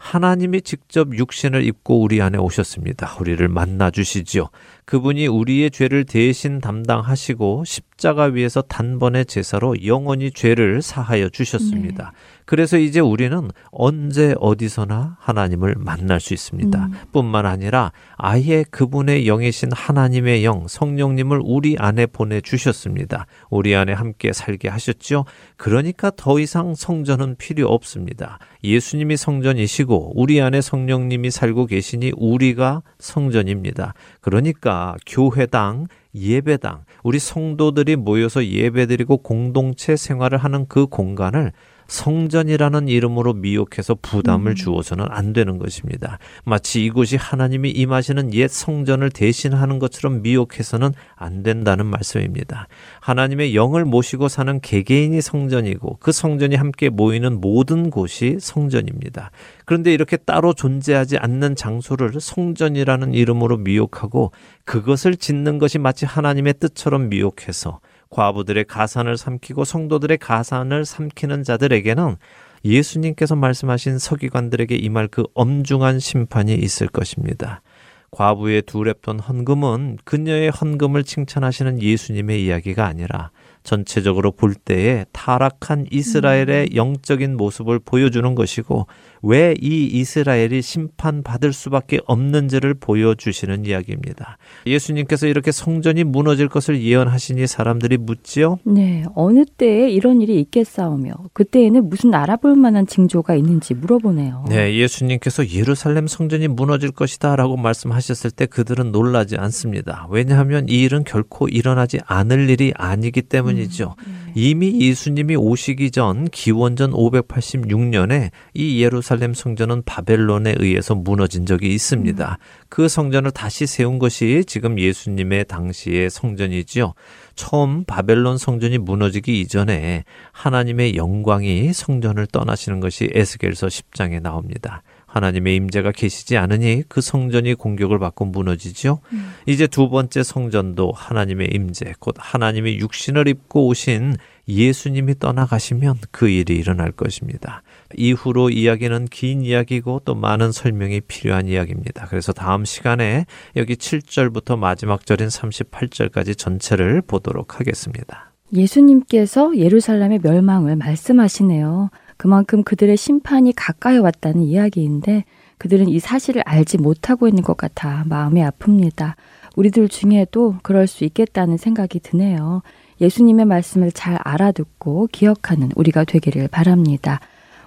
S1: 하나님이 직접 육신을 입고 우리 안에 오셨습니다. 우리를 만나 주시지요. 그분이 우리의 죄를 대신 담당하시고 십자가 위에서 단번에 제사로 영원히 죄를 사하여 주셨습니다. 그래서 이제 우리는 언제 어디서나 하나님을 만날 수 있습니다.
S6: 음.
S1: 뿐만 아니라 아예 그분의 영이신 하나님의 영 성령님을 우리 안에 보내 주셨습니다. 우리 안에 함께 살게 하셨죠. 그러니까 더 이상 성전은 필요 없습니다. 예수님이 성전이시고 우리 안에 성령님이 살고 계시니 우리가 성전입니다. 그러니까 교회당 예배당, 우리 성도들이 모여서 예배드리고 공동체 생활을 하는 그 공간을 성전이라는 이름으로 미혹해서 부담을
S6: 음.
S1: 주어서는 안 되는 것입니다. 마치 이곳이 하나님이 임하시는 옛 성전을 대신하는 것처럼 미혹해서는 안 된다는 말씀입니다. 하나님의 영을 모시고 사는 개개인이 성전이고 그 성전이 함께 모이는 모든 곳이 성전입니다. 그런데 이렇게 따로 존재하지 않는 장소를 성전이라는 이름으로 미혹하고 그것을 짓는 것이 마치 하나님의 뜻처럼 미혹해서 과부들의 가산을 삼키고 성도들의 가산을 삼키는 자들에게는 예수님께서 말씀하신 서기관들에게 임할 그 엄중한 심판이 있을 것입니다. 과부의 두 랩돈 헌금은 그녀의 헌금을 칭찬하시는 예수님의 이야기가 아니라 전체적으로 볼 때에 타락한 이스라엘의 영적인 모습을 보여주는 것이고 왜 이 이스라엘이 심판받을 수밖에 없는지를 보여주시는 이야기입니다. 예수님께서 이렇게 성전이 무너질 것을 예언하시니 사람들이 묻지요.
S6: 네, 어느 때에 이런 일이 있겠사오며 그때에는 무슨 알아볼 만한 징조가 있는지 물어보네요.
S1: 네, 예수님께서 예루살렘 성전이 무너질 것이다라고 말씀하 셨을 때 그들은 놀라지 않습니다. 왜냐하면 이 일은 결코 일어나지 않을 일이 아니기 때문이죠. 이미 예수님이 오시기 전 기원전 586년에 이 예루살렘 성전은 바벨론에 의해서 무너진 적이 있습니다. 그 성전을 다시 세운 것이 지금 예수님의 당시의 성전이지요. 처음 바벨론 성전이 무너지기 이전에 하나님의 영광이 성전을 떠나시는 것이 에스겔서 10장에 나옵니다. 하나님의 임재가 계시지 않으니 그 성전이 공격을 받고 무너지죠. 이제 두 번째 성전도 하나님의 임재, 곧 하나님이 육신을 입고 오신 예수님이 떠나가시면 그 일이 일어날 것입니다. 이후로 이야기는 긴 이야기고 또 많은 설명이 필요한 이야기입니다. 그래서 다음 시간에 여기 7절부터 마지막 절인 38절까지 전체를 보도록 하겠습니다.
S6: 예수님께서 예루살렘의 멸망을 말씀하시네요. 그만큼 그들의 심판이 가까이 왔다는 이야기인데 그들은 이 사실을 알지 못하고 있는 것 같아 마음이 아픕니다. 우리들 중에도 그럴 수 있겠다는 생각이 드네요. 예수님의 말씀을 잘 알아듣고 기억하는 우리가 되기를 바랍니다.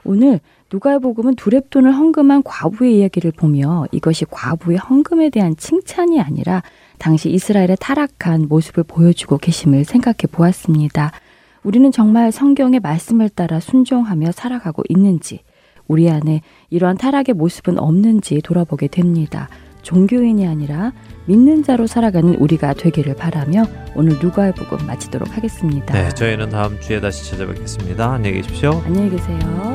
S6: 오늘 누가복음은 두랩돈을 헌금한 과부의 이야기를 보며 이것이 과부의 헌금에 대한 칭찬이 아니라 당시 이스라엘의 타락한 모습을 보여주고 계심을 생각해 보았습니다. 우리는 정말 성경의 말씀을 따라 순종하며 살아가고 있는지, 우리 안에 이러한 타락의 모습은 없는지 돌아보게 됩니다. 종교인이 아니라 믿는 자로 살아가는 우리가 되기를 바라며 오늘 누가의 복음 마치도록 하겠습니다.
S1: 네, 저희는 다음 주에 다시 찾아뵙겠습니다. 안녕히 계십시오.
S6: 안녕히 계세요.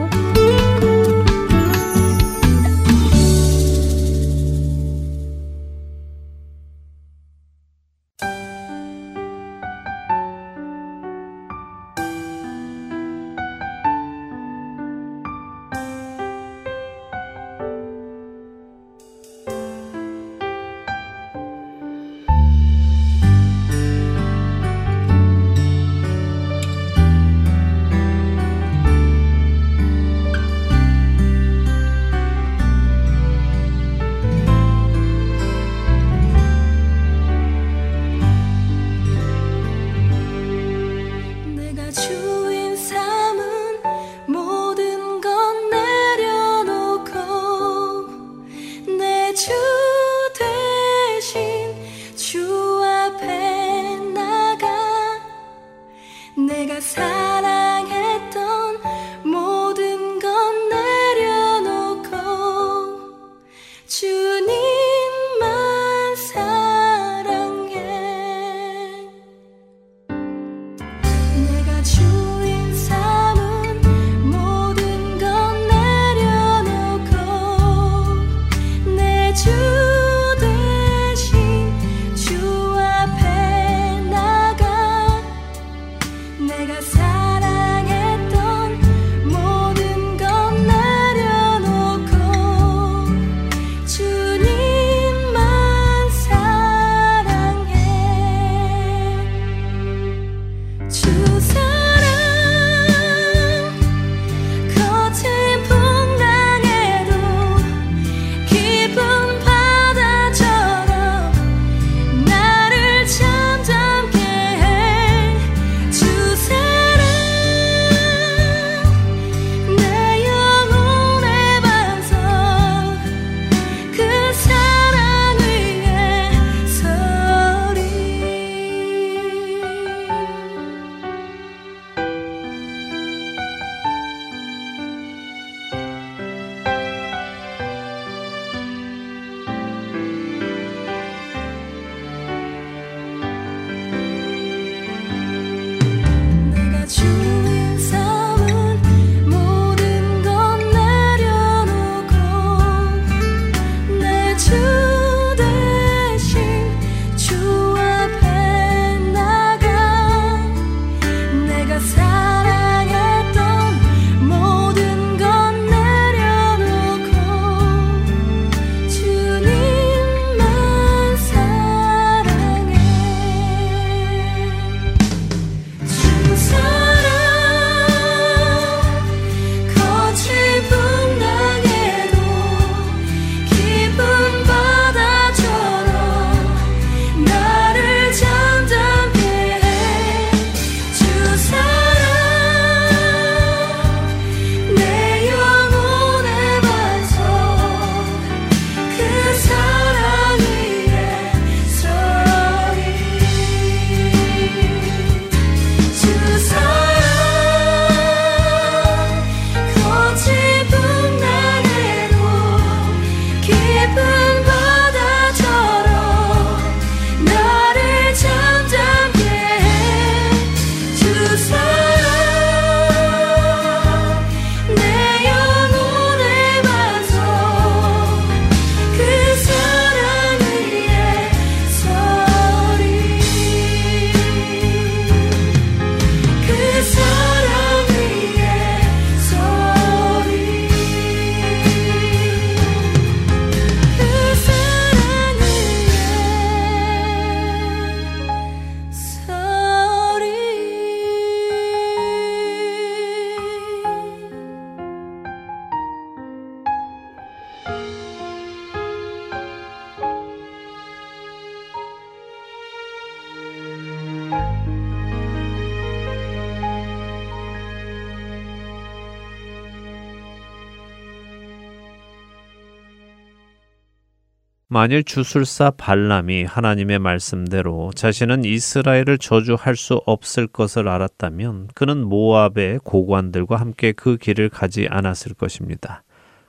S1: 만일 주술사 발람이 하나님의 말씀대로 자신은 이스라엘을 저주할 수 없을 것을 알았다면 그는 모압의 고관들과 함께 그 길을 가지 않았을 것입니다.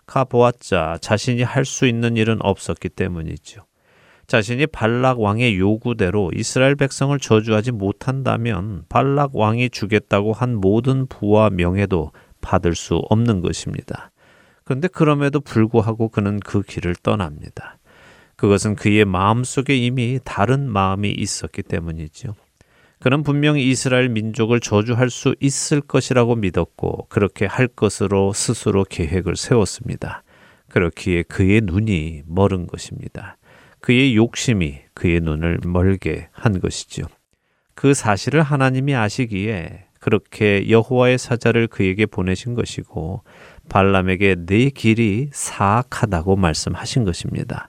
S1: 가 보았자 자신이 할 수 있는 일은 없었기 때문이죠. 자신이 발락 왕의 요구대로 이스라엘 백성을 저주하지 못한다면 발락 왕이 주겠다고 한 모든 부와 명예도 받을 수 없는 것입니다. 그런데 그럼에도 불구하고 그는 그 길을 떠납니다. 그것은 그의 마음 속에 이미 다른 마음이 있었기 때문이지요. 그는 분명히 이스라엘 민족을 저주할 수 있을 것이라고 믿었고 그렇게 할 것으로 스스로 계획을 세웠습니다. 그렇기에 그의 눈이 멀은 것입니다. 그의 욕심이 그의 눈을 멀게 한 것이지요. 그 사실을 하나님이 아시기에 그렇게 여호와의 사자를 그에게 보내신 것이고 발람에게 내 길이 사악하다고 말씀하신 것입니다.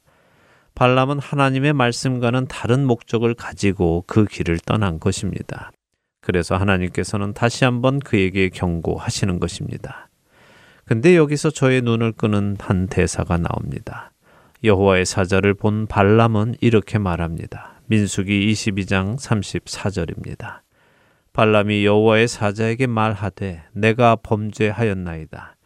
S1: 발람은 하나님의 말씀과는 다른 목적을 가지고 그 길을 떠난 것입니다. 그래서 하나님께서는 다시 한번 그에게 경고하시는 것입니다. 근데 여기서 저의 눈을 끄는 한 대사가 나옵니다. 여호와의 사자를 본 발람은 이렇게 말합니다. 민수기 22장 34절입니다. 발람이 여호와의 사자에게 말하되 내가 범죄하였나이다.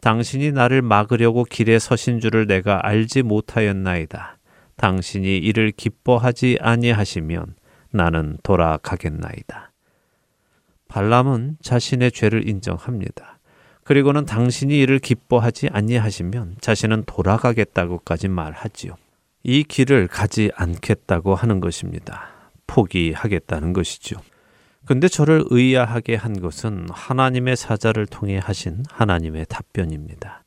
S1: 당신이 나를 막으려고 길에 서신 줄을 내가 알지 못하였나이다. 당신이 이를 기뻐하지 아니하시면 나는 돌아가겠나이다. 발람은 자신의 죄를 인정합니다. 그리고는 당신이 이를 기뻐하지 아니하시면 자신은 돌아가겠다고까지 말하지요. 이 길을 가지 않겠다고 하는 것입니다. 포기하겠다는 것이죠. 근데 저를 의아하게 한 것은 하나님의 사자를 통해 하신 하나님의 답변입니다.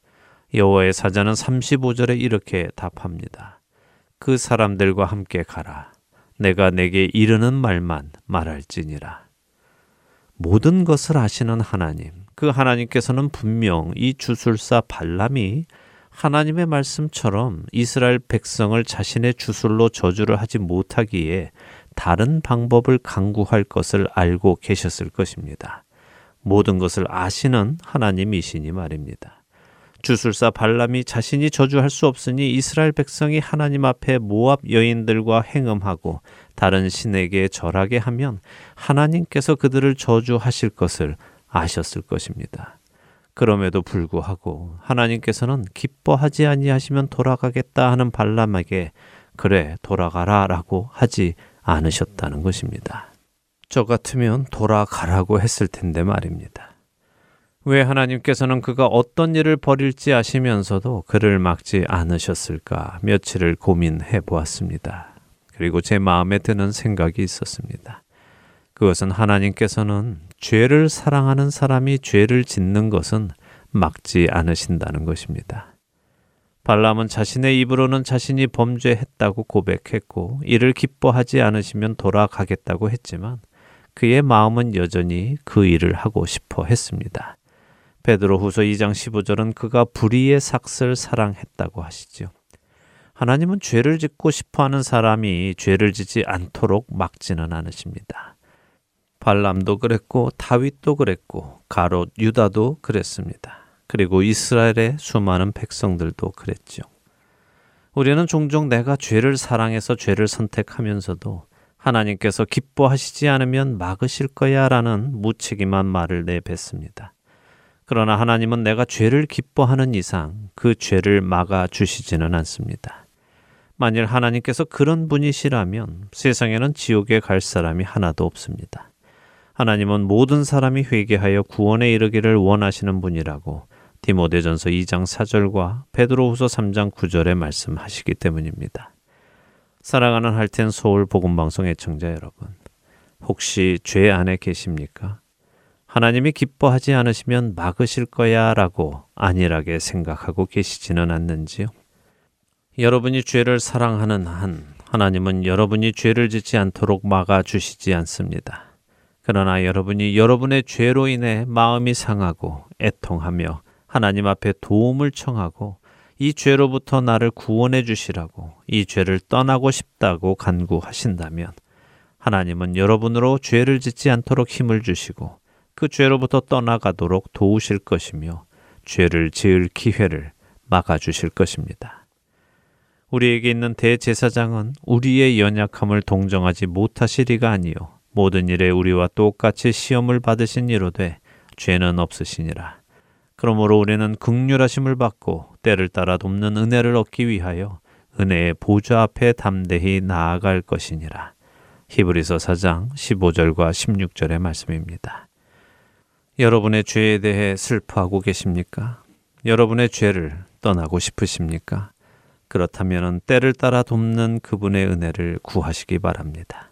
S1: 여호와의 사자는 35절에 이렇게 답합니다. 그 사람들과 함께 가라. 내가 내게 이르는 말만 말할지니라. 모든 것을 아시는 하나님, 그 하나님께서는 분명 이 주술사 발람이 하나님의 말씀처럼 이스라엘 백성을 자신의 주술로 저주를 하지 못하기에 다른 방법을 강구할 것을 알고 계셨을 것입니다. 모든 것을 아시는 하나님이시니 말입니다. 주술사 발람이 자신이 저주할 수 없으니 이스라엘 백성이 하나님 앞에 모압 여인들과 행음하고 다른 신에게 절하게 하면 하나님께서 그들을 저주하실 것을 아셨을 것입니다. 그럼에도 불구하고 하나님께서는 기뻐하지 아니하시면 돌아가겠다 하는 발람에게 그래 돌아가라라고 하지 않으셨다는 것입니다. 저 같으면 돌아가라고 했을 텐데 말입니다. 왜 하나님께서는 그가 어떤 일을 벌일지 아시면서도 그를 막지 않으셨을까 며칠을 고민해 보았습니다. 그리고 제 마음에 드는 생각이 있었습니다. 그것은 하나님께서는 죄를 사랑하는 사람이 죄를 짓는 것은 막지 않으신다는 것입니다. 발람은 자신의 입으로는 자신이 범죄했다고 고백했고 이를 기뻐하지 않으시면 돌아가겠다고 했지만 그의 마음은 여전히 그 일을 하고 싶어 했습니다. 베드로 후서 2장 15절은 그가 불의의 삭슬 사랑했다고 하시죠. 하나님은 죄를 짓고 싶어 하는 사람이 죄를 짓지 않도록 막지는 않으십니다. 발람도 그랬고 다윗도 그랬고 가롯 유다도 그랬습니다. 그리고 이스라엘의 수많은 백성들도 그랬죠. 우리는 종종 내가 죄를 사랑해서 죄를 선택하면서도 하나님께서 기뻐하시지 않으면 막으실 거야 라는 무책임한 말을 내뱉습니다. 그러나 하나님은 내가 죄를 기뻐하는 이상 그 죄를 막아 주시지는 않습니다. 만일 하나님께서 그런 분이시라면 세상에는 지옥에 갈 사람이 하나도 없습니다. 하나님은 모든 사람이 회개하여 구원에 이르기를 원하시는 분이라고 디모데전서 2장 4절과 베드로후서 3장 9절에 말씀하시기 때문입니다. 사랑하는 할텐 서울 복음 방송 애청자 여러분, 혹시 죄 안에 계십니까? 하나님이 기뻐하지 않으시면 막으실 거야 라고 안일하게 생각하고 계시지는 않는지요? 여러분이 죄를 사랑하는 한 하나님은 여러분이 죄를 짓지 않도록 막아 주시지 않습니다. 그러나 여러분이 여러분의 죄로 인해 마음이 상하고 애통하며 하나님 앞에 도움을 청하고 이 죄로부터 나를 구원해 주시라고 이 죄를 떠나고 싶다고 간구하신다면 하나님은 여러분으로 죄를 짓지 않도록 힘을 주시고 그 죄로부터 떠나가도록 도우실 것이며 죄를 지을 기회를 막아주실 것입니다. 우리에게 있는 대제사장은 우리의 연약함을 동정하지 못하시리가 아니요 모든 일에 우리와 똑같이 시험을 받으신 이로되 죄는 없으시니라. 그러므로 우리는 극률하심을 받고 때를 따라 돕는 은혜를 얻기 위하여 은혜의 보좌 앞에 담대히 나아갈 것이니라. 히브리서 4장 15절과 16절의 말씀입니다. 여러분의 죄에 대해 슬퍼하고 계십니까? 여러분의 죄를 떠나고 싶으십니까? 그렇다면 때를 따라 돕는 그분의 은혜를 구하시기 바랍니다.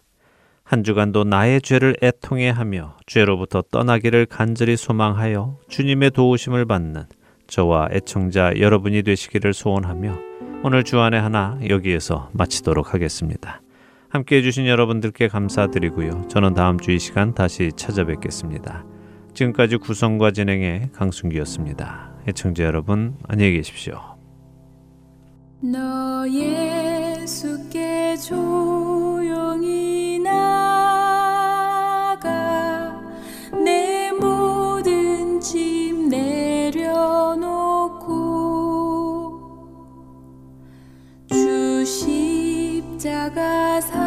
S1: 한 주간도 나의 죄를 애통해 하며 죄로부터 떠나기를 간절히 소망하여 주님의 도우심을 받는 저와 애청자 여러분이 되시기를 소원하며 오늘 주안의 하나 여기에서 마치도록 하겠습니다. 함께 해주신 여러분들께 감사드리고요. 저는 다음 주 이 시간 다시 찾아뵙겠습니다. 지금까지 구성과 진행의 강순기였습니다. 애청자 여러분 안녕히 계십시오.
S7: 너 예수께 조용히 나가 내 모든 짐 내려놓고 주 십자가 사